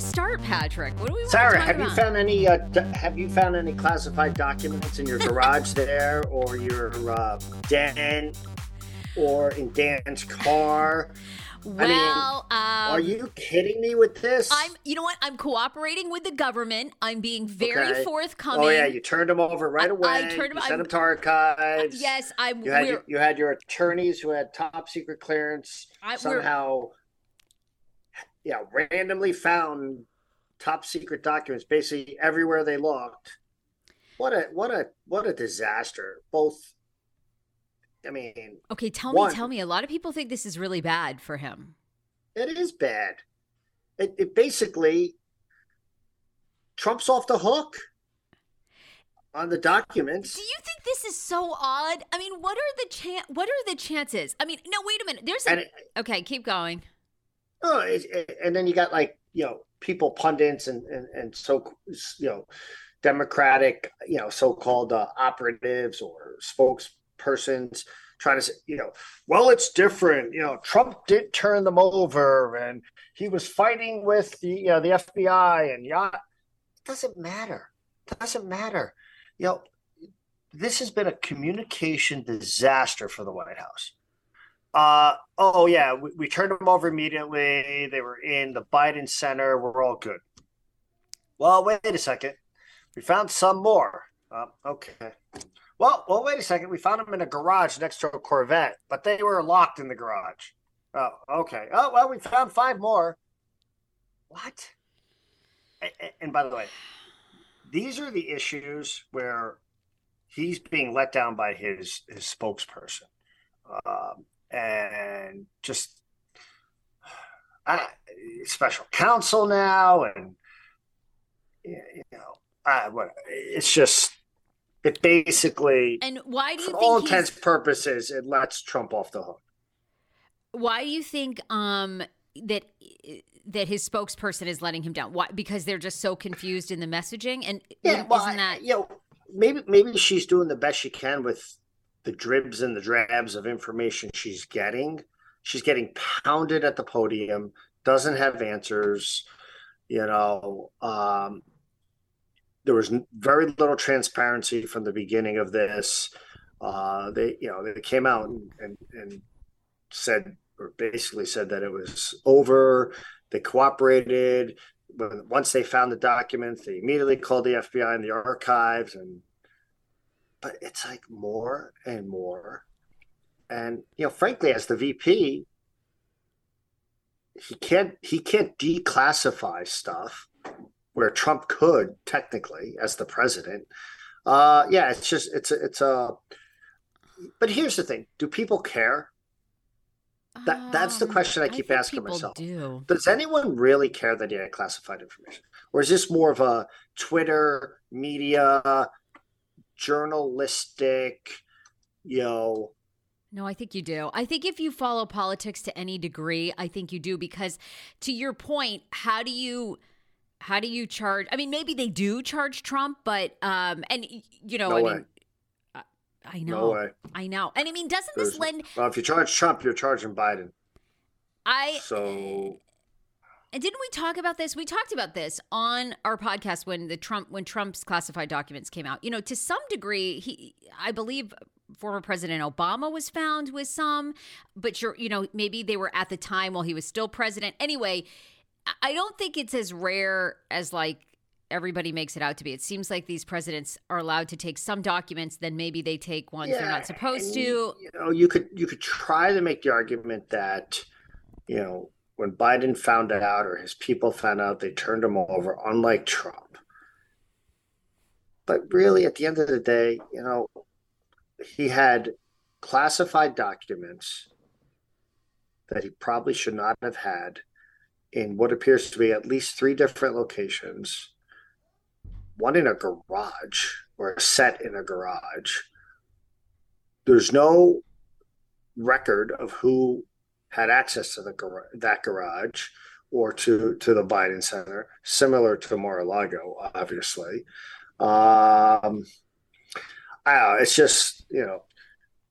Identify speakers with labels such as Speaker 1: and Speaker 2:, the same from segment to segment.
Speaker 1: start, Patrick? What do we want
Speaker 2: Sarah, have
Speaker 1: about?
Speaker 2: you found any? Uh, d- have you found any classified documents in your garage there, or your uh, den, or in Dan's car?
Speaker 1: well, um,
Speaker 2: Are you kidding me with this?
Speaker 1: I'm. You know what? I'm cooperating with the government. I'm being very
Speaker 2: Okay.
Speaker 1: forthcoming.
Speaker 2: Oh yeah, you turned them over right
Speaker 1: I-
Speaker 2: away.
Speaker 1: I turned 'em-
Speaker 2: You
Speaker 1: I'm-
Speaker 2: sent them to archives.
Speaker 1: yes, I'm.
Speaker 2: You had your, you had your attorneys who had top secret clearance
Speaker 1: I-
Speaker 2: somehow, yeah, randomly found top secret documents basically everywhere they looked. What a what a what a disaster! Both, I mean,
Speaker 1: okay, tell
Speaker 2: One-
Speaker 1: me, tell me. A lot of people think this is really bad for him.
Speaker 2: it is bad. It, it basically Trump's off the hook on the documents.
Speaker 1: Do you think this is so odd? I mean, what are the chan- What are the chances? I mean, no, wait a minute. There's a.
Speaker 2: It-
Speaker 1: okay, keep going.
Speaker 2: Oh, it, it- and then you got like you know people pundits and and and so you know democratic you know so-called uh, operatives or spokespersons trying to say you know well it's different. You know Trump did turn them over and he was fighting with the you know the FBI and yeah it doesn't matter. It doesn't matter. You know this has been a communication disaster for the White House uh oh yeah, we, we turned them over immediately. They were in the Biden Center. We're all good. Well, wait a second. We found some more. Uh, okay. Well, well, wait a second. We found them in a garage next to a Corvette, but they were locked in the garage. Oh, okay. Oh well, we found five more. What? And by the way, these are the issues where he's being let down by his his spokesperson. Um, and just uh, special counsel now, and you know, uh, what it's just it basically,
Speaker 1: And why do you
Speaker 2: for
Speaker 1: think
Speaker 2: all intents purposes, it lets Trump off the hook.
Speaker 1: Why do you think um that that his spokesperson is letting him down? Why? Because they're just so confused in the messaging, and
Speaker 2: Yeah, well,
Speaker 1: isn't
Speaker 2: I-
Speaker 1: that
Speaker 2: you know, maybe maybe she's doing the best she can with the dribs and the drabs of information she's getting. She's getting pounded at the podium, doesn't have answers. You know, um, there was very little transparency from the beginning of this. Uh, they, you know, they came out and, and, and said, or basically said that it was over. They cooperated. Once they found the documents, they immediately called the FBI and the archives, and but it's like more and more. And you know, frankly, as the VP, he can't he can't declassify stuff where Trump could technically as the president. Uh, yeah, it's just it's a, it's a. But here's the thing: Do people care? That- that's the
Speaker 1: Um,
Speaker 2: question I keep
Speaker 1: think
Speaker 2: asking myself.
Speaker 1: Do
Speaker 2: Does anyone really care that he had classified information, or is this more of a Twitter media, journalistic, you know?
Speaker 1: No, I think you do. I think if you follow politics to any degree, I think you do because to your point, how do you how do you charge I mean maybe they do charge Trump, but um and you know,
Speaker 2: No
Speaker 1: I
Speaker 2: way.
Speaker 1: mean I- I know.
Speaker 2: No.
Speaker 1: I know. And I mean doesn't
Speaker 2: There's-
Speaker 1: this lend
Speaker 2: Well, if you charge Trump, you're charging Biden.
Speaker 1: I
Speaker 2: So
Speaker 1: And didn't we talk about this? We talked about this on our podcast when the Trump when Trump's classified documents came out. You know, to some degree, he I believe former President Obama was found with some, but you're you know, maybe they were at the time while he was still president. Anyway, I- don't think it's as rare as like everybody makes it out to be. It seems like these presidents are allowed to take some documents, then maybe they take ones they're not supposed
Speaker 2: and,
Speaker 1: to.
Speaker 2: You know, you could you could try to make the argument that, you know, when Biden found out or his people found out, they turned him over, unlike Trump. But really, at the end of the day, you know, he had classified documents that he probably should not have had in what appears to be at least three different locations one in a garage or a set in a garage there's no record of who had access to the gar- that garage or to to the Biden Center, similar to Mar-a-Lago, obviously. Um, I know. It's just you know,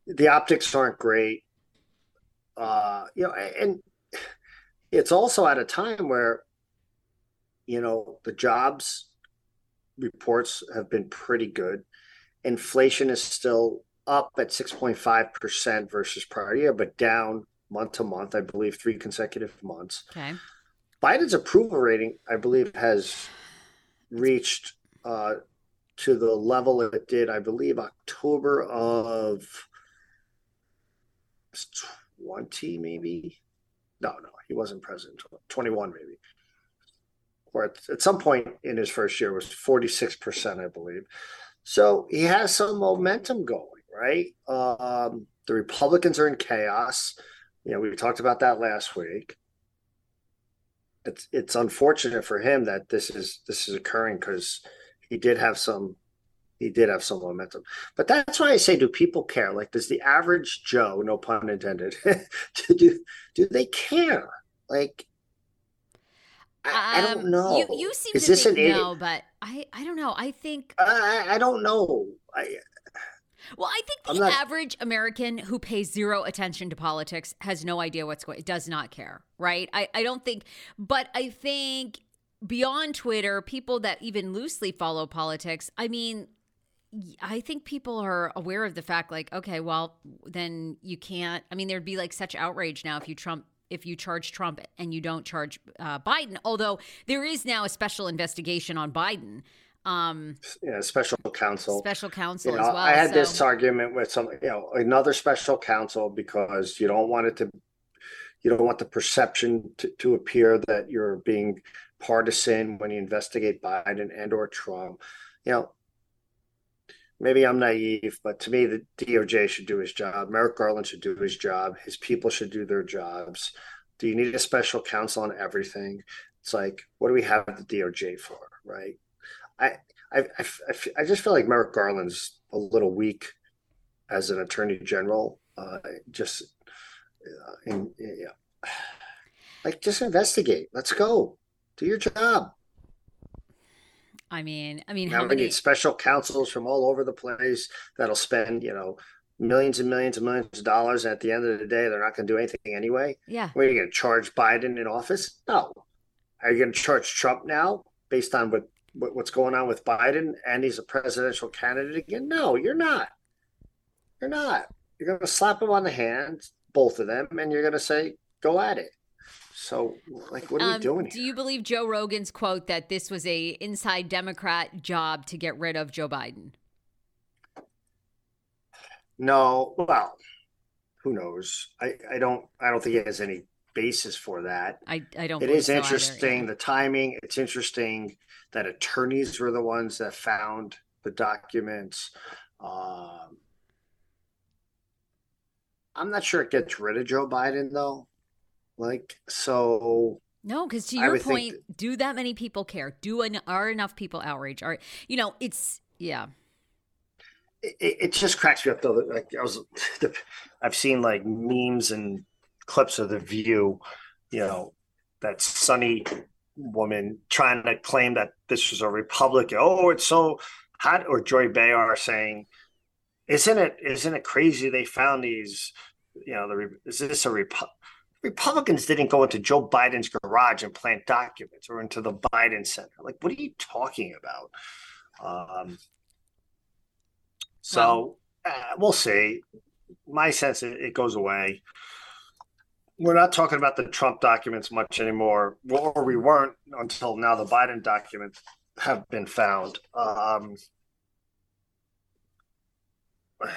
Speaker 2: the optics aren't great. Uh, you know, and it's also at a time where you know, the jobs reports have been pretty good. Inflation is still up at 6.5% versus prior year, but down month to month, I believe, three consecutive months.
Speaker 1: Okay.
Speaker 2: Biden's approval rating, I believe, has reached uh, to the level it did, I believe, October of 20, maybe. No, no, he wasn't president. 21, maybe. Or at, at some point in his first year was 46%, I believe. So he has some momentum going, right? Um, the Republicans are in chaos. You know, we talked about that last week. It's it's unfortunate for him that this is this is occurring because he did have some he did have some momentum. But that's why I say, do people care? Like, does the average Joe, no pun intended, do do they care? Like, I, I don't
Speaker 1: Um,
Speaker 2: know.
Speaker 1: You, you seem
Speaker 2: Is
Speaker 1: to
Speaker 2: this
Speaker 1: think
Speaker 2: an idiot?
Speaker 1: no, but I, I don't know. I think
Speaker 2: I, I don't know. I,
Speaker 1: Well, I think the
Speaker 2: not-
Speaker 1: average American who pays zero attention to politics has no idea what's going. Does not care, right? I, I don't think, but I think beyond Twitter, people that even loosely follow politics. I mean, I think people are aware of the fact, like, okay, well, then you can't. I mean, there'd be like such outrage now if you Trump. If you charge Trump and you don't charge uh, Biden, although there is now a special investigation on Biden, um,
Speaker 2: know, special counsel.
Speaker 1: special counsel
Speaker 2: You know,
Speaker 1: as well.
Speaker 2: I had
Speaker 1: so-
Speaker 2: this argument with some, you know, another special counsel because you don't want it to, you don't want the perception to, to appear that you're being partisan when you investigate Biden and or Trump. You know, maybe I'm naive, but to me, the DOJ should do his job. Merrick Garland should do his job. His people should do their jobs. Do you need a special counsel on everything? It's like, what do we have the DOJ for, right? I, I, I, f- I just feel like Merrick Garland's a little weak as an attorney general. Uh, just, uh, in, yeah, like just investigate. Let's go. Do your job.
Speaker 1: I mean, I mean,
Speaker 2: Now
Speaker 1: how
Speaker 2: we
Speaker 1: many?
Speaker 2: need special counsels from all over the place that'll spend, you know, millions and millions and millions of dollars. And at the end of the day, they're not going to do anything anyway.
Speaker 1: Yeah,
Speaker 2: What are you going to charge Biden in office? No. Are you going to charge Trump now based on what what's going on with Biden and he's a presidential candidate again? No, you're not. You're not. You're going to slap him on the hand, both of them, and you're going to say, "Go at it." So, like, what are we
Speaker 1: Um,
Speaker 2: doing
Speaker 1: do you believe Joe Rogan's quote that this was a inside Democrat job to get rid of Joe Biden?
Speaker 2: No. Well, who knows? I I don't I don't think it has any basis for that.
Speaker 1: I I don't.
Speaker 2: It is
Speaker 1: so either,
Speaker 2: interesting
Speaker 1: yeah.
Speaker 2: the timing. It's interesting that attorneys were the ones that found the documents. Um, I'm not sure it gets rid of Joe Biden though. Like so,
Speaker 1: No, because to your point, do that many people care? Do en- are enough people outraged? Are you know? It's yeah.
Speaker 2: it, it just cracks me up though. Like I was, I've seen like memes and clips of the View, you know, that sunny woman trying to claim that this was a Republican. Oh, it's so hot. Or Joy Behar saying, "Isn't it? Isn't it crazy? They found these. You know, the is this a Repu- Republicans didn't go into Joe Biden's garage and plant documents or into the Biden Center. Like, what are you talking about? Um, so uh, we'll see. My sense it, it goes away. We're not talking about the Trump documents much anymore, or we weren't until now. The Biden documents have been found. Um,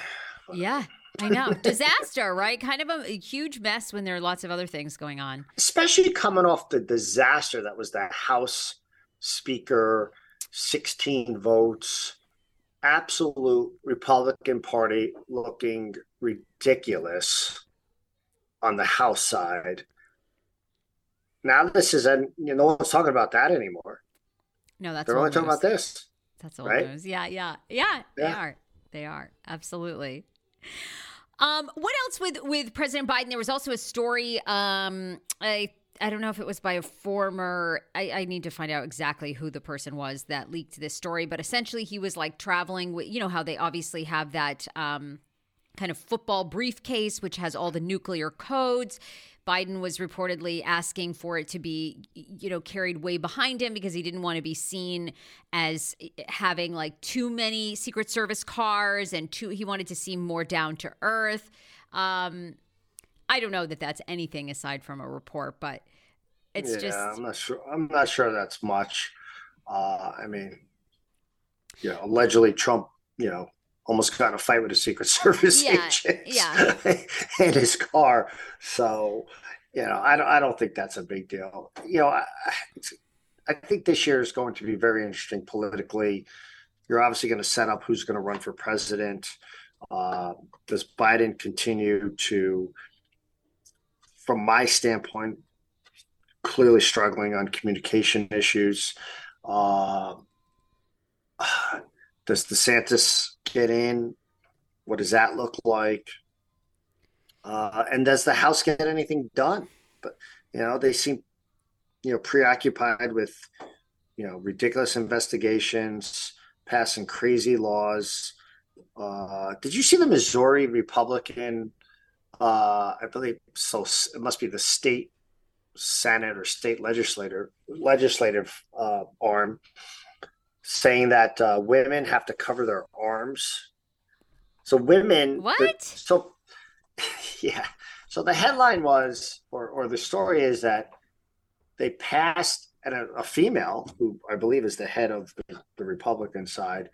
Speaker 1: Yeah, I know. Disaster, right? Kind of a, a huge mess when there are lots of other things going on.
Speaker 2: especially coming off the disaster that was the House Speaker, 16 votes, absolute Republican Party looking ridiculous on the House side. Now this is, and you know, no one's talking about that anymore.
Speaker 1: No, that's
Speaker 2: They're only talking
Speaker 1: news.
Speaker 2: about this.
Speaker 1: That's old
Speaker 2: right?
Speaker 1: news. Yeah, yeah, yeah. They are. They are absolutely. Um, what else with with President Biden? There was also a story. Um, I I don't know if it was by a former. I, I need to find out exactly who the person was that leaked this story. But essentially, he was like traveling with. You know how they obviously have that. Um, kind of football briefcase, which has all the nuclear codes. Biden was reportedly asking for it to be, you know, carried way behind him because he didn't want to be seen as having like too many Secret Service cars and too, he wanted to seem more down to earth. Um, I don't know that that's anything aside from a report, but it's
Speaker 2: yeah,
Speaker 1: just.
Speaker 2: I'm not sure. I'm not sure that's much. Uh, I mean, you know, allegedly Trump, you know, almost got in a fight with a Secret Service
Speaker 1: Yeah,
Speaker 2: agent
Speaker 1: yeah.
Speaker 2: in his car. So, you know, I don't, I don't think that's a big deal. You know, I, I think this year is going to be very interesting politically. You're obviously going to set up who's going to run for president. Uh, does Biden continue to, from my standpoint, clearly struggling on communication issues? Uh, does DeSantis get in? What does that look like? Uh, and does the House get anything done? But you know, they seem you know preoccupied with you know ridiculous investigations, passing crazy laws. Uh, did you see the Missouri Republican? Uh, I believe so. It must be the state senate or state legislator legislative uh, arm saying that uh, women have to cover their arms. So women,
Speaker 1: What?
Speaker 2: so yeah. So the headline was, or or the story is that they passed, and a, a female who I believe is the head of the, the Republican side.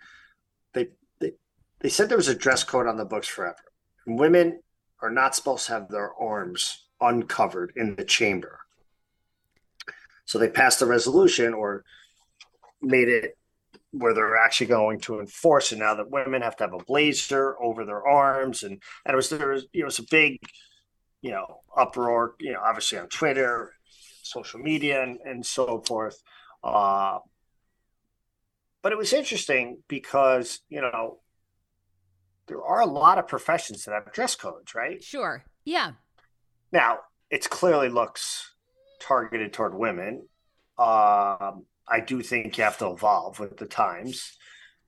Speaker 2: They, they they said there was a dress code on the books forever. And women are not supposed to have their arms uncovered in the chamber. So they passed a resolution or made it where they're actually going to enforce it now that women have to have a blazer over their arms and and it was there was you know it's a big you know uproar you know obviously on Twitter, social media and and so forth. Uh, but it was interesting because you know there are a lot of professions that have dress codes, right?
Speaker 1: Sure. Yeah.
Speaker 2: Now, it clearly looks targeted toward women. Um, I do think you have to evolve with the times.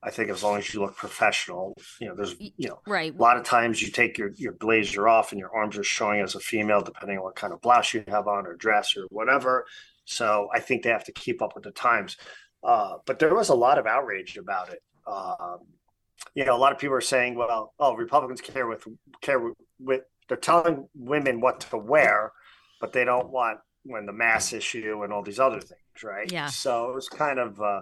Speaker 2: I think as long as you look professional, you know, there's, you know,
Speaker 1: Right.
Speaker 2: a lot of times you take your, your blazer off and your arms are showing as a female, depending on what kind of blouse you have on or dress or whatever. So I think they have to keep up with the times. Uh, but there was a lot of outrage about it. Um, you know, a lot of people are saying, well, oh, Republicans care with care with, with they're telling women what to wear, but they don't want when the mass issue and all these other things, right?
Speaker 1: Yeah.
Speaker 2: So it was kind of uh,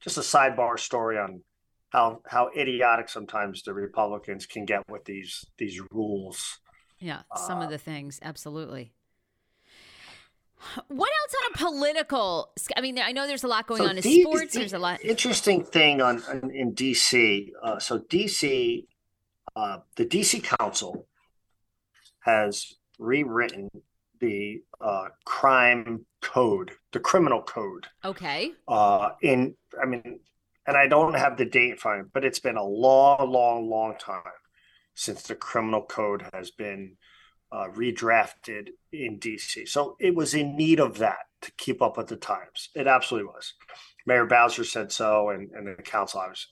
Speaker 2: just a sidebar story on how how idiotic sometimes the Republicans can get with these these rules.
Speaker 1: Yeah. Some
Speaker 2: Uh,
Speaker 1: of the things. Absolutely. What else on a political? I mean, I know there's a lot going
Speaker 2: So
Speaker 1: on in
Speaker 2: D-
Speaker 1: sports.
Speaker 2: D-
Speaker 1: There's a lot.
Speaker 2: interesting thing on, on in DC. Uh, so DC, uh, the DC Council has rewritten the uh, crime code, the criminal code.
Speaker 1: Okay.
Speaker 2: Uh, in I mean, and I don't have the date for it, but it's been a long, long, long time since the criminal code has been uh, redrafted in DC. So it was in need of that to keep up with the times. It absolutely was. Mayor Bowser said so, and, and the council obviously.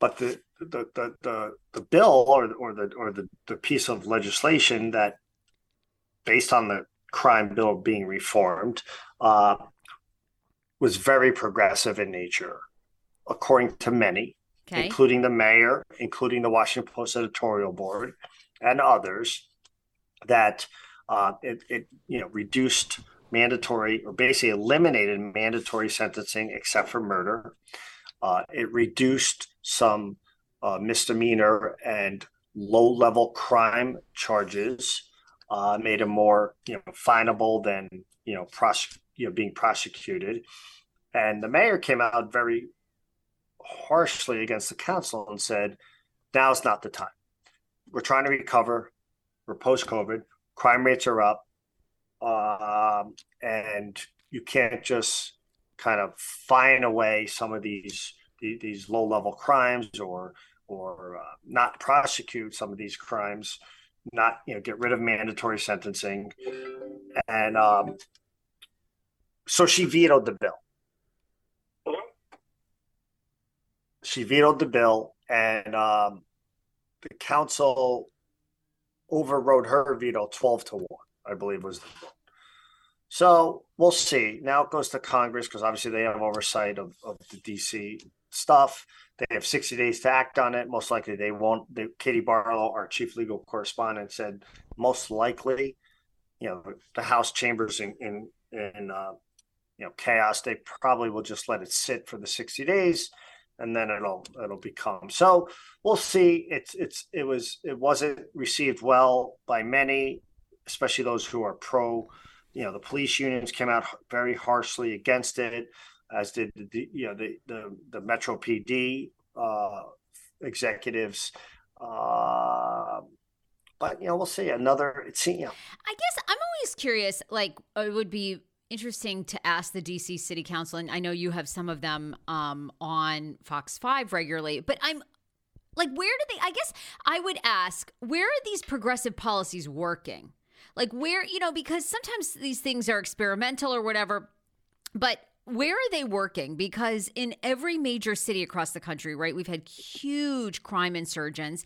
Speaker 2: But the the the the, the bill or or the or the, the piece of legislation that, based on the crime bill being reformed, uh, was very progressive in nature, according to many,
Speaker 1: Okay.
Speaker 2: including the mayor, including the Washington Post editorial board, and others, that uh, it, it you know reduced mandatory or basically eliminated mandatory sentencing except for murder. Uh, it reduced some uh, misdemeanor and low level crime charges, uh, made them more you know finable than you know you know being prosecuted. And the mayor came out very harshly against the council and said, now's not the time. We're trying to recover. We're post COVID. Crime rates are up. Um, and you can't just kind of fine away some of these these low level crimes or or uh, not prosecute some of these crimes, not you know get rid of mandatory sentencing, and um, so she vetoed the bill. She vetoed the bill, and um, the council overrode her veto twelve to one. I believe was the vote. So we'll see. Now it goes to Congress because obviously they have oversight of, of the DC stuff. They have 60 days to act on it. Most likely they won't. They, Katie Barlow, our chief legal correspondent, said most likely, you know, the House chambers in in, in uh, you know chaos. They probably will just let it sit for the 60 days, and then it'll it'll become. So we'll see. It's it's it was it wasn't received well by many, especially those who are pro. You know, the police unions came out very harshly against it as did the you know the the, the Metro PD uh, executives. Uh, but you know, we'll see. Another, it's you know.
Speaker 1: I guess I'm always curious. Like, it would be interesting to ask the DC City Council, and I know you have some of them um, on Fox Five regularly, but I'm like, where do they? I guess I would ask, where are these progressive policies working? Like, where you know, because sometimes these things are experimental or whatever, but where are they working? Because in every major city across the country, right, we've had huge crime insurgents.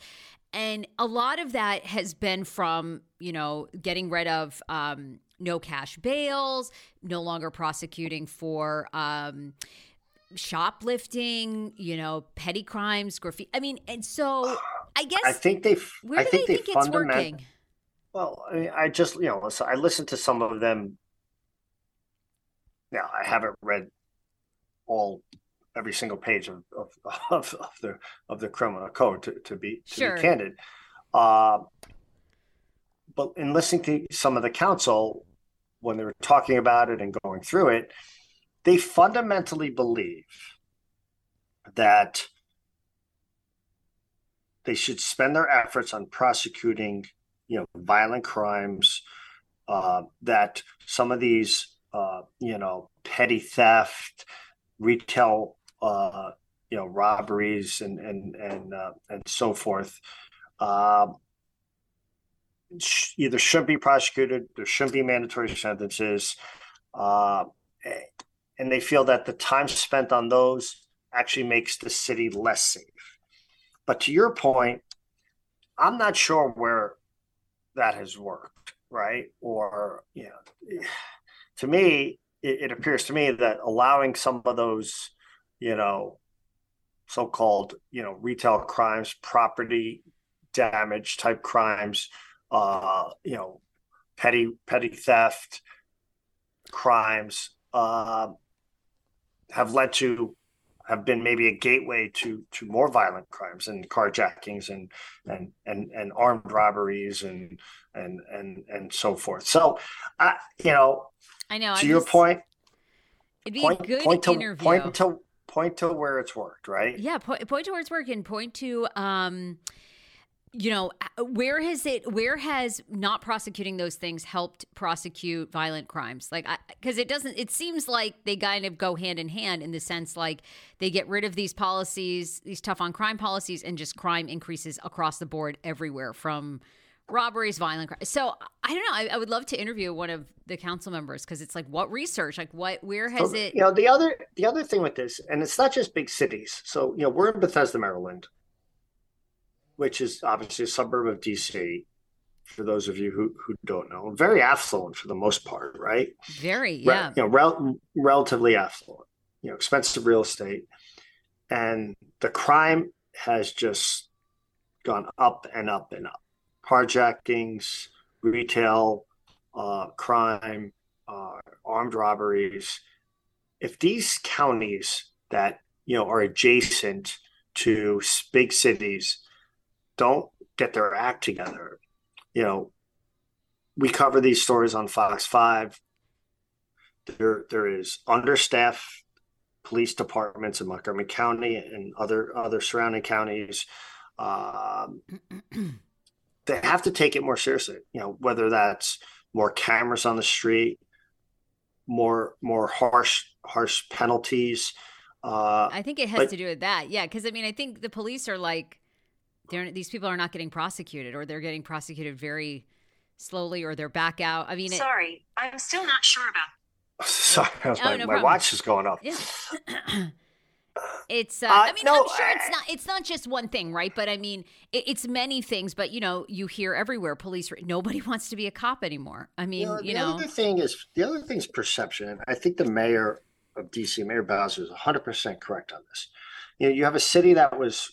Speaker 1: And a lot of that has been from, you know, getting rid of um, no cash bails, no longer prosecuting for um, shoplifting, you know, petty crimes, graffiti. I mean, and so I guess
Speaker 2: I think they.
Speaker 1: Where
Speaker 2: I
Speaker 1: do
Speaker 2: think
Speaker 1: they
Speaker 2: they
Speaker 1: think it's working?
Speaker 2: Well, I, mean, I just you know, so I listened to some of them. Now I haven't read all every single page of of, of, of the of the criminal code to, to be to
Speaker 1: Sure.
Speaker 2: be candid. Uh, but in listening to some of the council when they were talking about it and going through it, they fundamentally believe that they should spend their efforts on prosecuting, you know, violent crimes. Uh, that some of these, uh, you know, petty theft, retail, uh, you know, robberies, and and and uh, and so forth, um, sh- either shouldn't be prosecuted. There shouldn't be mandatory sentences, uh, and they feel that the time spent on those actually makes the city less safe. But to your point, I'm not sure where that has worked, right? Or, you know, to me, it, it appears to me that allowing some of those, you know, so-called, you know, retail crimes, property damage type crimes, uh, you know, petty petty theft crimes, uh, have led to have been maybe a gateway to to more violent crimes and carjackings and and and and armed robberies and and and and so forth. So, I you know,
Speaker 1: I know.
Speaker 2: to
Speaker 1: I
Speaker 2: your
Speaker 1: just-
Speaker 2: point,
Speaker 1: it'd be
Speaker 2: point
Speaker 1: a good
Speaker 2: point to
Speaker 1: interview.
Speaker 2: point to point to where it's worked, right?
Speaker 1: Yeah, point, point to where it's working. Point to, um, you know, where has it? Where has not prosecuting those things helped prosecute violent crimes? Like, because it doesn't. It seems like they kind of go hand in hand in the sense like they get rid of these policies, these tough on crime policies, and just crime increases across the board everywhere from robberies, violent crimes. So I don't know. I, I would love to interview one of the council members because it's like, what research? Like, what? Where has
Speaker 2: So,
Speaker 1: it?
Speaker 2: You know, the other the other thing with this, and it's not just big cities. So, you know, we're in Bethesda, Maryland, which is obviously a suburb of DC. For those of you who, who don't know, very affluent for the most part, right?
Speaker 1: Very,
Speaker 2: Re-
Speaker 1: yeah.
Speaker 2: you know, rel- relatively affluent. You know, expensive real estate, and the crime has just gone up and up and up. Carjackings, retail uh, crime, uh, armed robberies. If these counties that you know are adjacent to big cities don't get their act together, you know, we cover these stories on Fox Five. There, there is understaffed police departments in Montgomery County and other other surrounding counties. Um, they have to take it more seriously. You know, whether that's more cameras on the street, more more harsh harsh penalties. Uh,
Speaker 1: I think it has
Speaker 2: But-
Speaker 1: to do with that. Yeah, because I mean, I think the police are like, they're these people are not getting prosecuted, or they're getting prosecuted very slowly, or they're back out. I mean, it,
Speaker 3: Sorry, I'm still not sure about
Speaker 2: sorry,
Speaker 1: Oh,
Speaker 2: my,
Speaker 1: no
Speaker 2: my watch is going off.
Speaker 1: yeah. it's. Uh, uh, I mean, no, I'm sure it's not. It's not just one thing, right? But I mean, it, it's many things. But you know, you hear everywhere police. Nobody wants to be a cop anymore. I mean, you know.
Speaker 2: You
Speaker 1: know.
Speaker 2: The other thing is the other thing is perception. I think the mayor of DC, Mayor Bowser, is 100 percent correct on this. You know, you have a city that was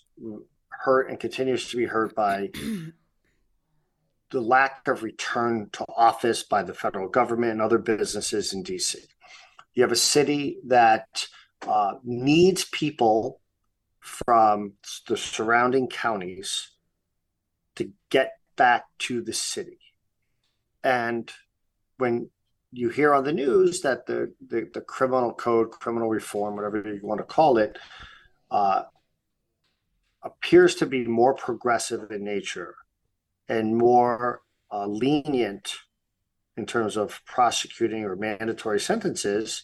Speaker 2: hurt and continues to be hurt by the lack of return to office by the federal government and other businesses in DC. You have a city that uh, needs people from the surrounding counties to get back to the city. And when you hear on the news that the, the, the criminal code, criminal reform, whatever you want to call it, uh, appears to be more progressive in nature and more uh, lenient in terms of prosecuting or mandatory sentences,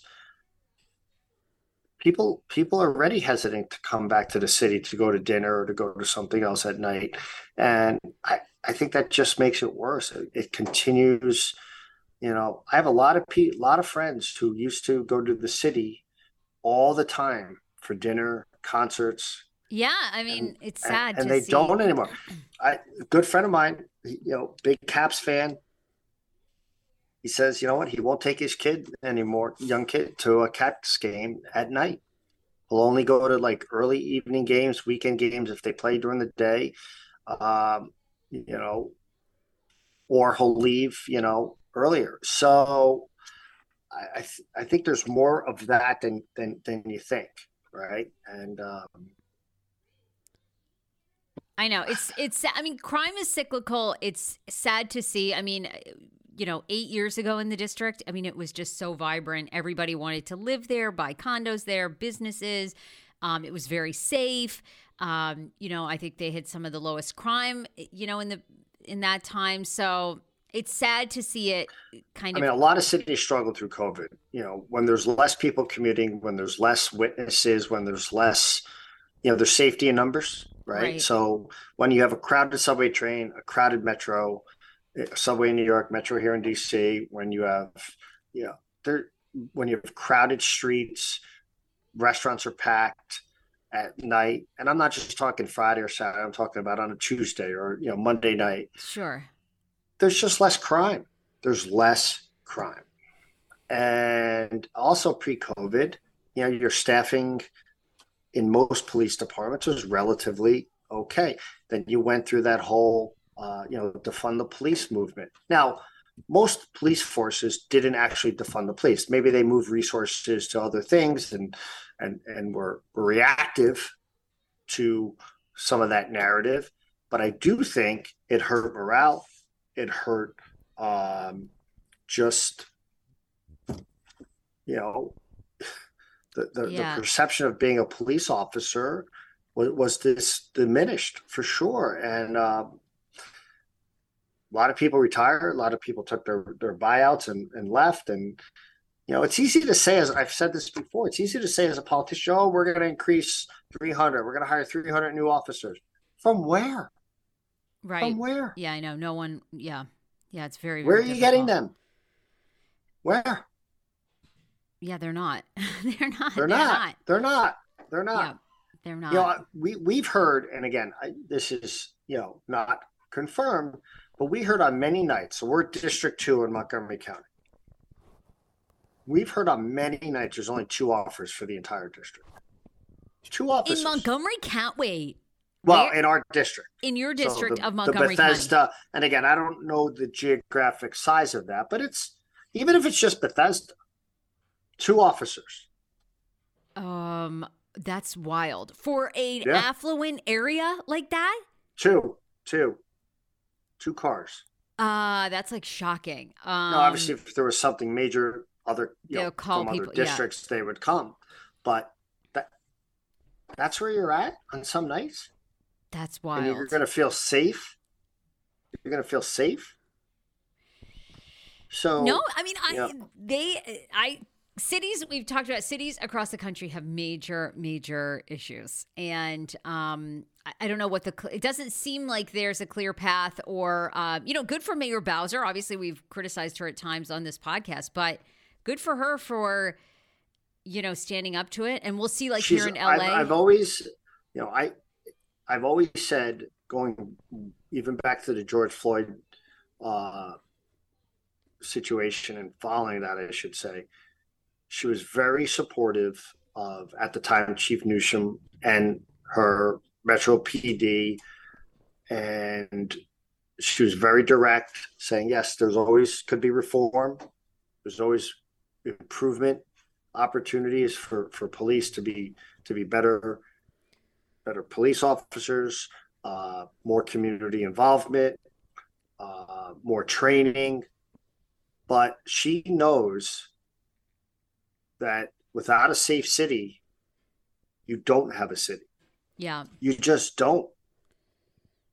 Speaker 2: people people are already hesitant to come back to the city to go to dinner or to go to something else at night, and I I think that just makes it worse. It, it continues. You know, I have a lot of pe- lot of friends who used to go to the city all the time for dinner, concerts,
Speaker 1: yeah, I mean,
Speaker 2: and,
Speaker 1: it's sad,
Speaker 2: and, and they
Speaker 1: see.
Speaker 2: don't anymore. I, a good friend of mine, you know, big Caps fan. He says, you know what? He won't take his kid anymore, young kid, to a Caps game at night. He'll only go to like early evening games, weekend games if they play during the day. Um, you know, or he'll leave, you know, earlier. So I, I, th- I think there's more of that than than than you think, right? And um,
Speaker 1: I know it's it's. I mean, crime is cyclical. It's sad to see. I mean, you know, eight years ago in the district, I mean, it was just so vibrant. Everybody wanted to live there, buy condos there, businesses. Um, it was very safe. Um, you know, I think they had some of the lowest crime. You know, in the in that time. So it's sad to see it kind
Speaker 2: of.
Speaker 1: I
Speaker 2: mean, a lot of cities struggle through COVID. You know, when there's less people commuting, when there's less witnesses, when there's less, you know, there's safety in numbers right? right? So when you have a crowded subway train, a crowded metro, subway in New York, metro here in DC, when you have, you know, there, when you have crowded streets, restaurants are packed at night, and I'm not just talking Friday or Saturday. I'm talking about on a Tuesday or you know Monday night.
Speaker 1: Sure.
Speaker 2: There's just less crime. There's less crime, and also pre-COVID, you know, you're staffing in most police departments was relatively okay. Then you went through that whole, uh, you know, defund the police movement. Now, most police forces didn't actually defund the police. Maybe they moved resources to other things and and and were, reactive to some of that narrative. But I do think it hurt morale. It hurt um, just you know the, the, yeah. the perception of being a police officer was, was this diminished for sure. And um, a lot of people retired. A lot of people took their, their buyouts and, and left. And, you know, it's easy to say, as I've said this before, it's easy to say as a politician, oh, we're going to increase 300. We're going to hire 300 new officers. From where?
Speaker 1: Right.
Speaker 2: From where?
Speaker 1: Yeah, I know. No one. Yeah. Yeah, it's very,
Speaker 2: very Where are
Speaker 1: difficult.
Speaker 2: you getting them? Where?
Speaker 1: Yeah, they're not. they're not.
Speaker 2: They're, they're not. not. They're not. They're not. Yeah,
Speaker 1: they're not.
Speaker 2: You know, we we've heard, and again, I, this is you know not confirmed, but we heard on many nights. So we're District Two in Montgomery County. We've heard on many nights there's only two offers for the entire district. Two officers
Speaker 1: in Montgomery. Can't wait.
Speaker 2: Well, Where? in our district.
Speaker 1: In your district so the, of Montgomery
Speaker 2: the Bethesda, County. And again, I don't know the geographic size of that, but it's even if it's just Bethesda, two officers.
Speaker 1: Um, that's wild for an yeah. affluent area like that.
Speaker 2: Two, two, two cars.
Speaker 1: Uh that's like shocking. Um,
Speaker 2: no, obviously, if there was something major, other you know, from people, other districts, yeah. they would come. But that that's where you're at on some nights.
Speaker 1: That's wild.
Speaker 2: And you're going to feel safe. You're going to feel safe. So
Speaker 1: no, I mean, I know, they I cities we've talked about cities across the country have major major issues and um I, don't know what the it doesn't seem like there's a clear path or uh, you know good for mayor bowser obviously we've criticized her at times on this podcast but good for her for you know, standing up to it. And we'll see, like
Speaker 2: She's-
Speaker 1: here in LA.
Speaker 2: I've, I've always, you know, I, I've always said going even back to the George Floyd uh, situation and following that, I should say, she was very supportive of at the time Chief Newsham and her Metro PD, and she was very direct, saying yes, there's always could be reform, there's always improvement opportunities for for police to be to be better better police officers uh, more community involvement uh, more training. But she knows that without a safe city you don't have a city.
Speaker 1: Yeah.
Speaker 2: you just don't.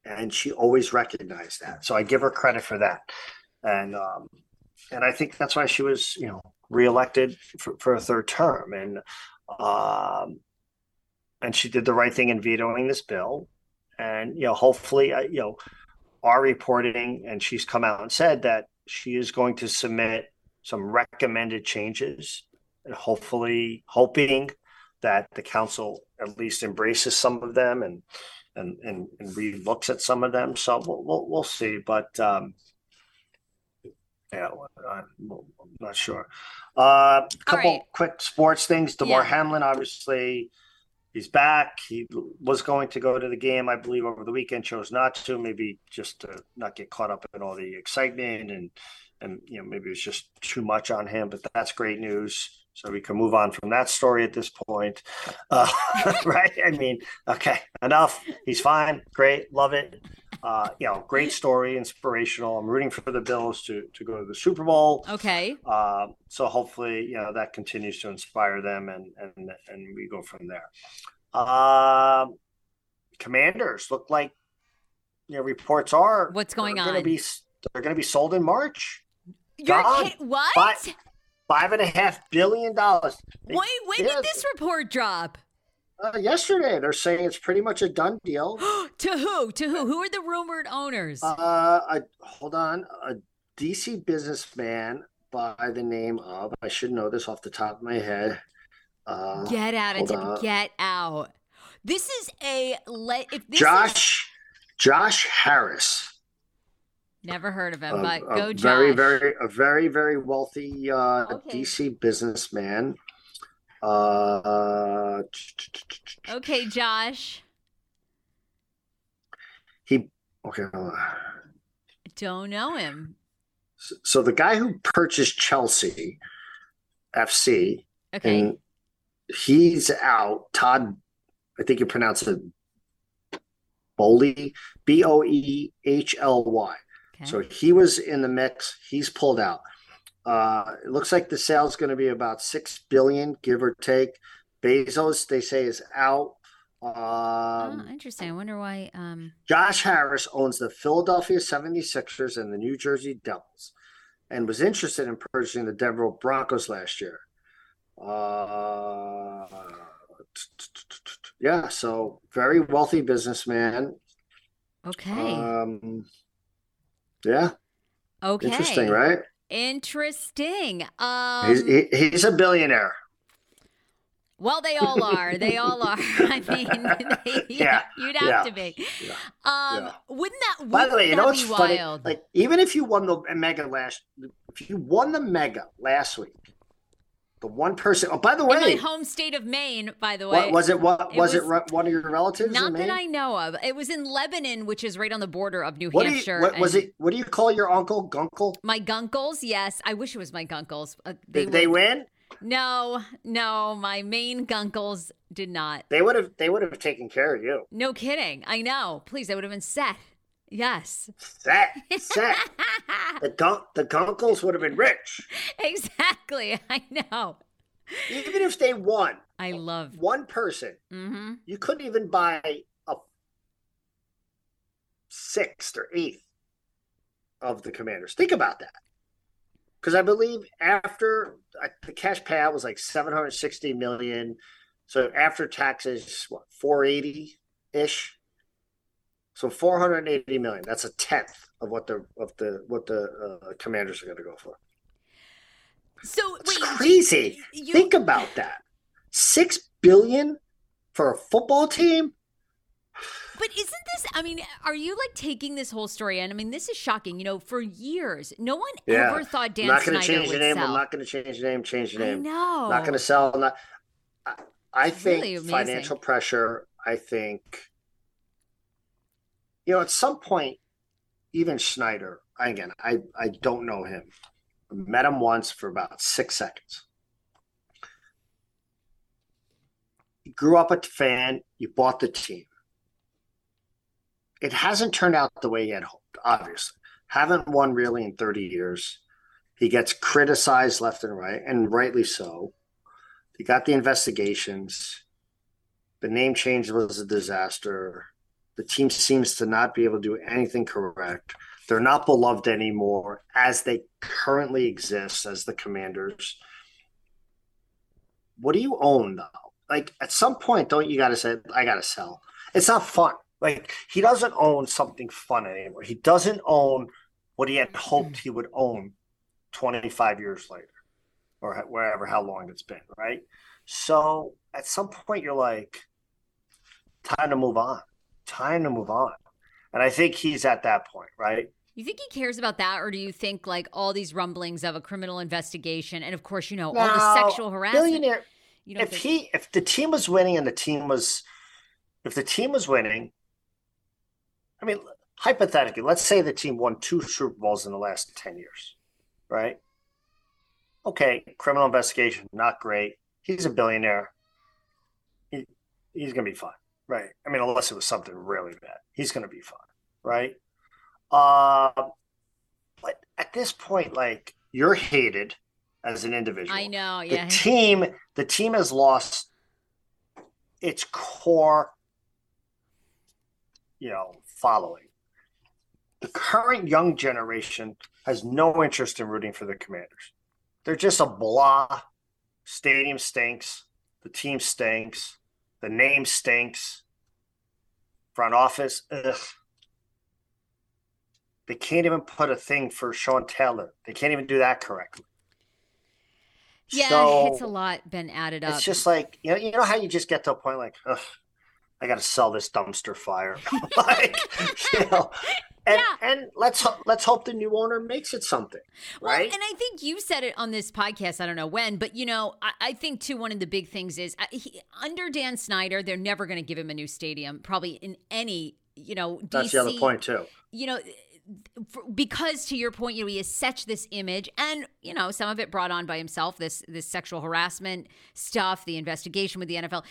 Speaker 2: And she always recognized that. So i give her credit for that. And um and i think that's why she was you know reelected for, for a third term. And um and she did the right thing in vetoing this bill. And you know hopefully uh, you know our reporting and she's come out and said that she is going to submit some recommended changes and hopefully hoping that the council at least embraces some of them and and and, and re-looks at some of them. So we'll we'll, we'll see, but um, yeah, I'm, I'm not sure. Uh, a couple
Speaker 1: right.
Speaker 2: quick sports things. Damar
Speaker 1: Yeah.
Speaker 2: Hamlin, obviously, he's back. He was going to go to the game, I believe, over the weekend. Chose not to, maybe just to not get caught up in all the excitement and and you know maybe it was just too much on him. But that's great news. So we can move on from that story at this point, uh, right? I mean, okay, enough. He's fine, great, love it. Uh, you know, great story, inspirational. I'm rooting for the Bills to to go to the Super Bowl.
Speaker 1: Okay.
Speaker 2: Uh, so hopefully, you know, that continues to inspire them, and and and we go from there. Um, commanders look like, you know, reports are
Speaker 1: What's going
Speaker 2: they're Gonna
Speaker 1: on?
Speaker 2: be they're going to be sold in March.
Speaker 1: You're
Speaker 2: God.
Speaker 1: what?
Speaker 2: Five and a half billion dollars.
Speaker 1: Wait, when
Speaker 2: Yeah.
Speaker 1: did this report drop?
Speaker 2: Uh, yesterday, they're saying it's pretty much a done deal.
Speaker 1: to who? To who? Who are the rumored owners?
Speaker 2: Uh, I, hold on, a DC businessman by the name of I should know this off the top of my head. Uh,
Speaker 1: get out get out. This is a le- if this is-
Speaker 2: Josh Josh Harris.
Speaker 1: Never heard of him,
Speaker 2: a-
Speaker 1: but go Josh.
Speaker 2: very very a very very wealthy uh,
Speaker 1: Okay.
Speaker 2: DC businessman. Uh,
Speaker 1: Okay, Josh.
Speaker 2: he okay.
Speaker 1: Don't know him.
Speaker 2: So the guy who purchased Chelsea FC
Speaker 1: Okay.
Speaker 2: and he's out. Todd, I think you pronounce it Bowley, B O E H L Y.
Speaker 1: okay.
Speaker 2: So he was in the mix. He's pulled out. Uh, it looks like the sale's going to be about six billion, give or take. Bezos, they say, is out.
Speaker 1: oh,
Speaker 2: Um,
Speaker 1: interesting. I wonder why. Um,
Speaker 2: Josh Harris owns the Philadelphia 76ers and the New Jersey Devils and was interested in purchasing the Denver Broncos last year. Uh, yeah, so very wealthy businessman.
Speaker 1: okay.
Speaker 2: Um, yeah,
Speaker 1: okay.
Speaker 2: interesting, right?
Speaker 1: Interesting. Um,
Speaker 2: he's, he, he's a billionaire.
Speaker 1: well, they all are. They all are. I mean, they,
Speaker 2: Yeah,
Speaker 1: you'd have
Speaker 2: yeah,
Speaker 1: to be.
Speaker 2: yeah,
Speaker 1: Um, wouldn't that?
Speaker 2: By the way, you know what's funny?
Speaker 1: wild?
Speaker 2: Like, even if you won the mega last, if you won the mega last week, the one person. Oh, by the
Speaker 1: in my home state of Maine, by the way.
Speaker 2: what, was it? What
Speaker 1: It
Speaker 2: was, it?
Speaker 1: was-
Speaker 2: re- One of your relatives?
Speaker 1: Not that I know of. It was in Lebanon, which is right on the border of New
Speaker 2: What do you?
Speaker 1: Hampshire.
Speaker 2: What was it? What do you call your uncle? Gunkle?
Speaker 1: My gunkles, yes. I wish it was my gunkles. Uh,
Speaker 2: They,
Speaker 1: they
Speaker 2: they win.
Speaker 1: No, no, my main gunkles did not.
Speaker 2: They would have. They would have taken care of you.
Speaker 1: No kidding. I know. Please, I would have been set. Yes.
Speaker 2: Set, set. the gunk, the gunkles would have been rich,
Speaker 1: exactly. I know.
Speaker 2: even if they won.
Speaker 1: I love.
Speaker 2: One person,
Speaker 1: Mm-hmm.
Speaker 2: you couldn't even buy a sixth or eighth of the commanders. Think about that. Because I believe after I- the cash payout was like 760 million. So after taxes, what, 480 ish? So 480 million. That's a tenth of what the of the what the uh, commanders are going to go for.
Speaker 1: So
Speaker 2: It's
Speaker 1: wait,
Speaker 2: crazy.
Speaker 1: you-
Speaker 2: Think about that. Six billion for a football team.
Speaker 1: But isn't this? I mean, are you like taking this whole story? And I mean, this is shocking. You know, for years, no one
Speaker 2: Yeah.
Speaker 1: ever thought Dan
Speaker 2: I'm not going to change the name.
Speaker 1: sell.
Speaker 2: I'm not going to change the name. Change the
Speaker 1: I
Speaker 2: name.
Speaker 1: know.
Speaker 2: Not going to sell. Not. I, I think
Speaker 1: really
Speaker 2: financial pressure. I think. You know, at some point, even Snyder. Again, I I don't know him. Met him once for about six seconds. You grew up a fan. You bought the team. It hasn't turned out the way he had hoped. Obviously, haven't won really in thirty years. He gets criticized left and right, and rightly so. He got the investigations. The name change was a disaster. The team seems to not be able to do anything correct. They're not beloved anymore as they currently exist as the commanders. What do you own though? Like at some point, don't you got to say, I got to sell? It's not fun. Like he doesn't own something fun anymore. He doesn't own what he had hoped he would own 25 years later or wherever, how long it's been, right? So at some point, you're like, time to move on. Time to move on. And I think he's at that point, right?
Speaker 1: You think he cares about that, or do you think like all these rumblings of a criminal investigation, and of course, you know all the sexual harassment?
Speaker 2: Billionaire.
Speaker 1: You know,
Speaker 2: If he, if the team was winning and the team was, if the team was winning, I mean, hypothetically, let's say the team won two Super Bowls in the last 10 years, right? Okay, criminal investigation, not great. He's a billionaire. He, he's going to be fine, right? I mean, unless it was something really bad, he's going to be fine, right? Uh, but at this point, like, you're hated as an individual.
Speaker 1: I know,
Speaker 2: The
Speaker 1: yeah.
Speaker 2: team, the team has lost its core, you know, following. The current young generation has no interest in rooting for the Commanders. They're just a blah. Stadium stinks. The team stinks. The name stinks. Front office, ugh. They can't even put a thing for Sean Taylor. They can't even do that correctly.
Speaker 1: Yeah,
Speaker 2: So-
Speaker 1: it's a lot been added up.
Speaker 2: it's just like you know, you know how you just get to a point like, Ugh, I got to sell this dumpster fire, like you know, and
Speaker 1: Yeah.
Speaker 2: and let's let's hope the new owner makes it something,
Speaker 1: Well,
Speaker 2: right?
Speaker 1: and I think you said it on this podcast. I don't know when, but you know, I, I think too. One of the big things is uh, he, under Dan Snyder, they're never going to give him a new stadium, probably in any. You know, DC,
Speaker 2: That's the other point too.
Speaker 1: you know because to your point you know he has such this image and you know some of it brought on by himself this this sexual harassment stuff the investigation with the NFL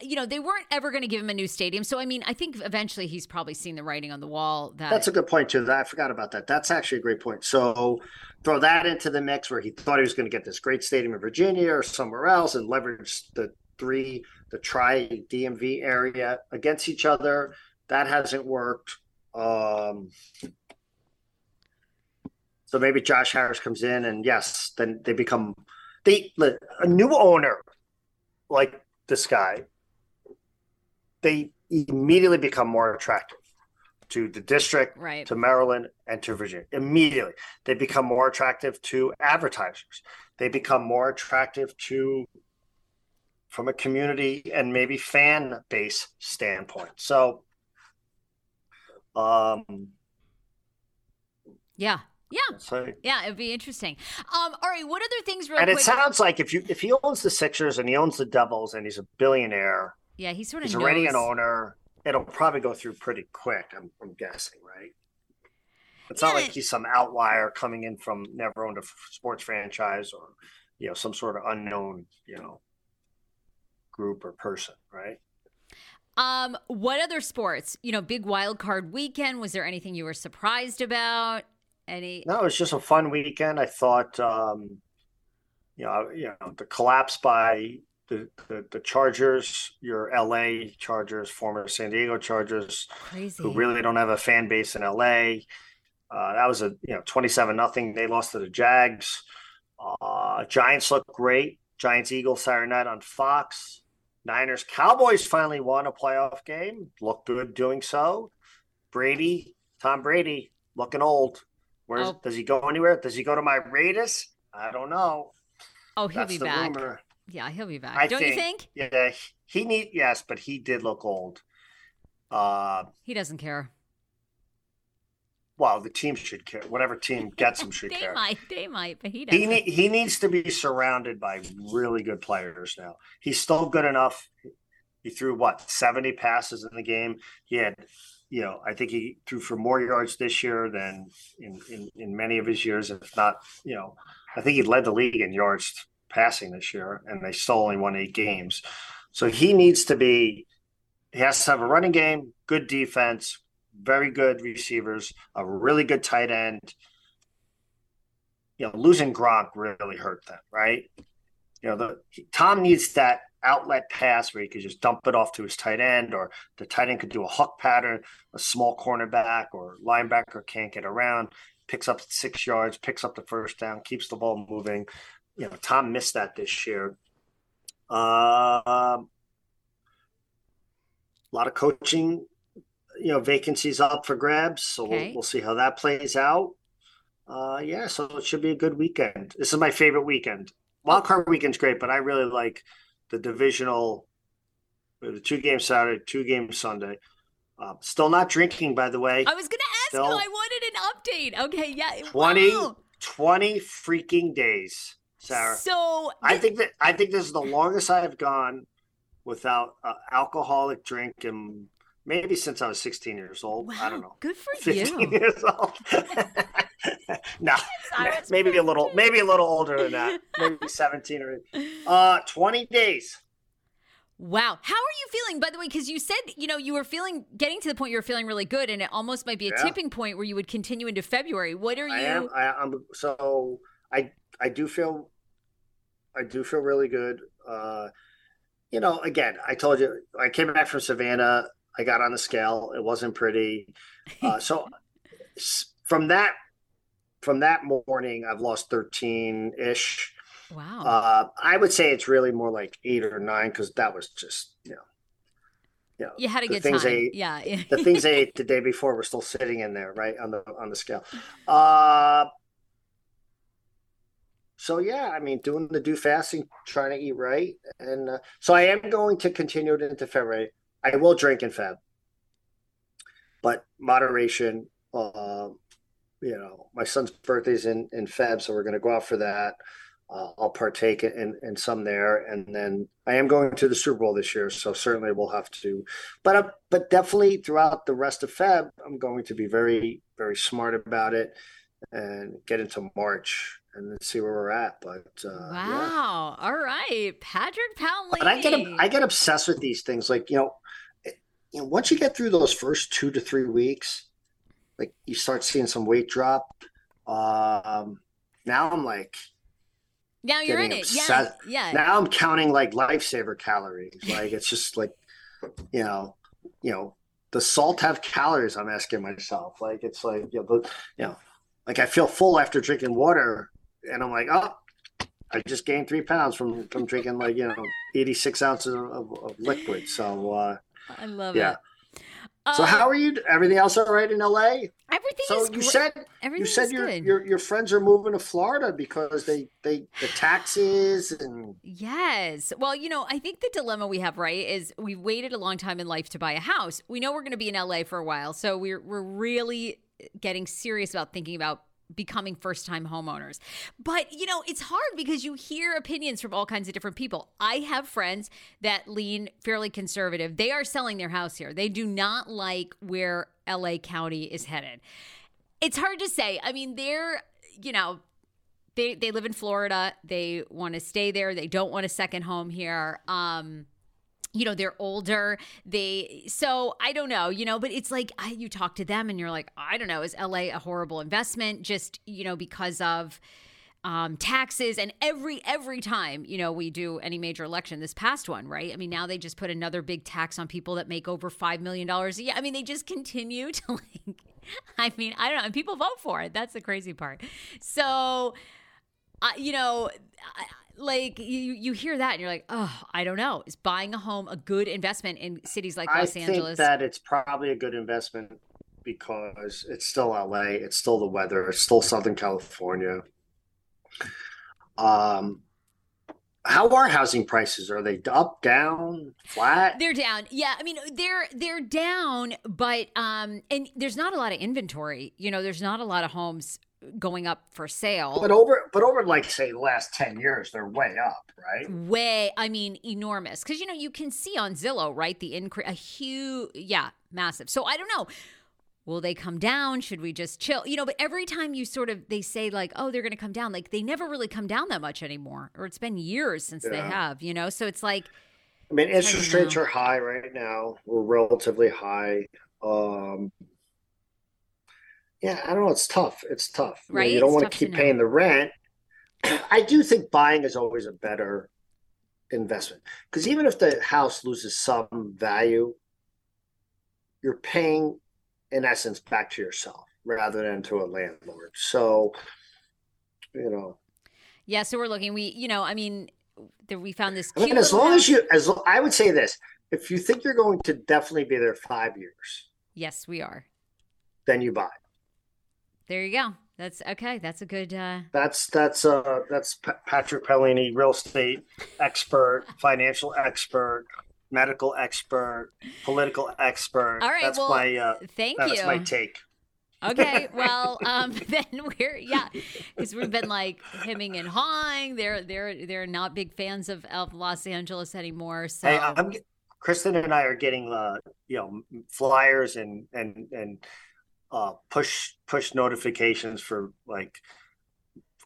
Speaker 1: you know they weren't ever going to give him a new stadium so i mean i think eventually he's probably seen the writing on the wall that
Speaker 2: That's a good point too. I forgot about that. That's actually a great point. So throw that into the mix where he thought he was going to get this great stadium in Virginia or somewhere else and leverage the three, the tri DMV area against each other. That hasn't worked. Um, so maybe Josh Harris comes in and yes, then they become they a new owner like this guy. They immediately become more attractive to the district,
Speaker 1: right
Speaker 2: to Maryland and to Virginia. Immediately, they become more attractive to advertisers. They become more attractive to from a community and maybe fan base standpoint. So, um,
Speaker 1: yeah yeah
Speaker 2: so
Speaker 1: yeah it'd be interesting um all right what other things real
Speaker 2: and
Speaker 1: quick
Speaker 2: it sounds like if you if he owns the Sixers and he owns the Devils and he's a billionaire,
Speaker 1: yeah he sort of
Speaker 2: he's
Speaker 1: knows
Speaker 2: already an owner. It'll probably go through pretty quick. I'm, I'm guessing, right? It's not
Speaker 1: Yeah.
Speaker 2: like he's some outlier coming in from never owned a f- sports franchise or you know some sort of unknown you know group or person, right?
Speaker 1: um what other sports you know big wild card weekend was there anything you were surprised about any
Speaker 2: No, it was just a fun weekend. I thought, um, you know, you know, the collapse by the, the the Chargers, your LA Chargers, former San Diego Chargers,
Speaker 1: crazy
Speaker 2: who really don't have a fan base in LA. Uh, that was a you know twenty seven nothing. They lost to the Jags. Uh, Giants look great. Giants Eagles Saturday night on Fox. Niners Cowboys finally won a playoff game. Looked good doing so. Brady, Tom Brady, looking old. Where
Speaker 1: Oh.
Speaker 2: does he go anywhere? Does he go to my Raiders? I don't know.
Speaker 1: Oh, he'll
Speaker 2: That's
Speaker 1: be back.
Speaker 2: rumor.
Speaker 1: Yeah, he'll be back.
Speaker 2: I
Speaker 1: Don't you think?
Speaker 2: Yeah, he need yes, but he did look old. Uh,
Speaker 1: He doesn't care.
Speaker 2: well, the team should care. Whatever team gets him should
Speaker 1: they
Speaker 2: care.
Speaker 1: They might, they might, but he doesn't.
Speaker 2: He need, he needs to be surrounded by really good players now. He's still good enough. He threw what seventy passes in the game. He had, you know, I think he threw for more yards this year than in in, in many of his years, if not, you know, I think he led the league in yards passing this year, and they still only won eight games. So he needs to be. He has to have a running game, good defense, very good receivers, a really good tight end you know, losing Gronk really hurt them, right? You know, the Tom needs that outlet pass where he could just dump it off to his tight end, or the tight end could do a hook pattern, a small cornerback or linebacker can't get around, picks up six yards, picks up the first down, keeps the ball moving. You know, Tom missed that this year. Um, a lot of coaching, you know, vacancies up for grabs, so
Speaker 1: Okay.
Speaker 2: we'll, we'll see how that plays out. Uh, yeah, so it should be a good weekend. This is my favorite weekend. Wild card weekend's great, but I really like the divisional, the two games Saturday, two games Sunday. Uh, still not drinking, by the way.
Speaker 1: I was gonna ask
Speaker 2: Still-
Speaker 1: you. I wanted an update. Okay, yeah.
Speaker 2: 20
Speaker 1: wow.
Speaker 2: 20 freaking days, Sarah.
Speaker 1: So
Speaker 2: I think that I think this is the longest I've gone without uh, alcoholic drink, and maybe since I was 16 years old.
Speaker 1: wow,
Speaker 2: I don't know.
Speaker 1: Good for
Speaker 2: 15
Speaker 1: you.
Speaker 2: years old. no, maybe a little, maybe a little older than that. Maybe 17 or uh 20 days.
Speaker 1: Wow. How are you feeling, by the way? Because you said, you know, you were feeling, getting to the point you were feeling really good, and it almost might be a
Speaker 2: Yeah.
Speaker 1: tipping point where you would continue into February. What are you?
Speaker 2: I am. I, I'm so I I do feel I do feel really good. Uh, you know, again, I told you I came back from Savannah. I got on the scale. It wasn't pretty. Uh, so from that from that morning, I've lost thirteen ish.
Speaker 1: wow.
Speaker 2: Uh, I would say it's really more like eight or nine because that was just you know, you know,
Speaker 1: you had a
Speaker 2: the
Speaker 1: good
Speaker 2: things
Speaker 1: time.
Speaker 2: I-
Speaker 1: yeah.
Speaker 2: the things I ate the day before were still sitting in there, right on the on the scale. Uh, so yeah, I mean, doing the do fasting, trying to eat right, and uh, so I am going to continue it into February. I will drink in Feb, but moderation. Uh, you know, my son's birthday's in in Feb, so we're going to go out for that. Uh, I'll partake in in some there, and then I am going to the Super Bowl this year, so certainly we'll have to but uh, but definitely throughout the rest of Feb, I'm going to be very very smart about it and get into March and then see where we're at. But uh, yeah.
Speaker 1: wow. All right. Patrick Paolini.
Speaker 2: But I get I get obsessed with these things. Like you know, it- you know, once you get through those first two to three weeks, like you start seeing some weight drop. Um, now I'm like
Speaker 1: now you're in it. Yeah.
Speaker 2: obsessed.
Speaker 1: Yeah.
Speaker 2: now I'm counting like lifesaver calories. Like it's just like, you know, you know, does salt have calories? I'm asking myself. Like it's like you know, the, you know, like I feel full after drinking water, and I'm like, oh, I just gained three pounds from from drinking like you know 86 ounces of, of liquid. So uh,
Speaker 1: I love
Speaker 2: yeah.
Speaker 1: it.
Speaker 2: So how um, are you? Everything else all right in LA?
Speaker 1: Everything
Speaker 2: So
Speaker 1: is
Speaker 2: you
Speaker 1: great.
Speaker 2: said you said your,
Speaker 1: good.
Speaker 2: your your friends are moving to Florida because they they the taxes and
Speaker 1: Yes. Well, you know, I think the dilemma we have, right, is we've waited a long time in life to buy a house. We know we're going to be in LA for a while, so we're we're really getting serious about thinking about becoming first-time homeowners. But, you know, it's hard because you hear opinions from all kinds of different people. I have friends that lean fairly conservative. They are selling their house here. They do not like where LA County is headed. It's hard to say. I mean, they're, you know, they they live in Florida. They want to stay there. They don't want a second home here. Um, you know, they're older. They so I don't know, you know, but it's like I, you talk to them and you're like, I don't know, is LA a horrible investment? Just you know because of um, taxes and every every time you know we do any major election this past one right i mean now they just put another big tax on people that make over five million dollars a year i mean they just continue to like i mean i don't know and people vote for it that's the crazy part so I you know I, like you you hear that and you're like oh i don't know is buying a home a good investment in cities like
Speaker 2: I
Speaker 1: los
Speaker 2: think
Speaker 1: angeles
Speaker 2: that it's probably a good investment because it's still LA, it's still the weather, it's still Southern California. Um, how are housing prices? Are they up, down, flat?
Speaker 1: They're down. Yeah, I mean they're they're down, but um, and there's not a lot of inventory. You know, there's not a lot of homes going up for sale.
Speaker 2: But over, but over like say the last ten years, they're way up, right?
Speaker 1: Way, I mean, enormous. Because you know you can see on Zillow, right? The increase, a huge, yeah, massive. So I don't know. Will they come down? Should we just chill? You know, but every time you sort of they say like, oh, they're going to come down, like they never really come down that much anymore, or it's been years since they have. You know, so it's like,
Speaker 2: I mean,
Speaker 1: It's hard to
Speaker 2: interest rates
Speaker 1: know.
Speaker 2: are high right now. We're relatively high. Um, yeah, I don't know. It's tough. It's tough.
Speaker 1: Right?
Speaker 2: You don't want to keep paying the rent. I do think buying is always a better investment because even if the house loses some value, you're paying, in essence, back to yourself rather than to a landlord. So, you know,
Speaker 1: yeah. So we're looking. We, you know, I mean, there, we found this.
Speaker 2: I mean, as long as you, as I would say this, if you think you're going to definitely be there five years,
Speaker 1: yes, we are.
Speaker 2: then you buy.
Speaker 1: There you go. That's okay. That's a good. uh
Speaker 2: That's that's uh that's Pa- Patrick Paolini, real estate expert, financial expert, medical expert, political expert.
Speaker 1: All right,
Speaker 2: That's
Speaker 1: well,
Speaker 2: my uh,
Speaker 1: Thank
Speaker 2: that's
Speaker 1: you.
Speaker 2: my take.
Speaker 1: Okay, well, um, then we're yeah, because we've been like hemming and hawing. They're they're they're not big fans of, of Los Angeles anymore. So
Speaker 2: Hey, I'm Kristen and I are getting uh you know flyers and and and uh push push notifications for like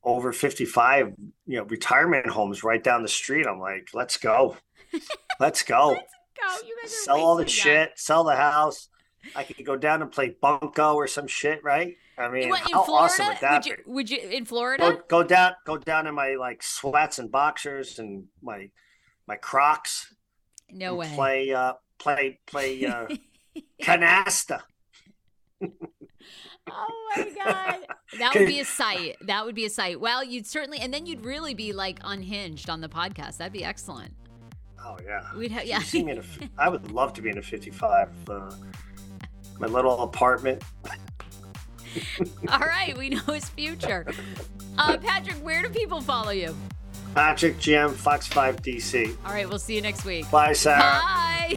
Speaker 2: over 55 you know retirement homes right down the street. I'm like, let's go. Let's go.
Speaker 1: Let's go. You guys are
Speaker 2: sell all the shit, sell the house. I could go down and play bunko or some shit, right? I mean,
Speaker 1: What,
Speaker 2: how
Speaker 1: Florida?
Speaker 2: awesome would that
Speaker 1: would you
Speaker 2: be?
Speaker 1: would you in Florida?
Speaker 2: Go, go down, go down in my like sweats and boxers and my my Crocs.
Speaker 1: no way.
Speaker 2: Play, uh, play, play uh, canasta.
Speaker 1: Oh my god, that would be a sight. That would be a sight. Well, you'd certainly, and then you'd really be like unhinged on the podcast. That'd be excellent.
Speaker 2: Oh yeah.
Speaker 1: We'd have yeah.
Speaker 2: see me in a, I would love to be in a 55. Uh, my little apartment.
Speaker 1: All right, we know his future. Uh, Patrick, where do people follow you?
Speaker 2: Patrick GM Fox 5 DC.
Speaker 1: All right, we'll see you next week.
Speaker 2: Bye, Sarah.
Speaker 1: Bye.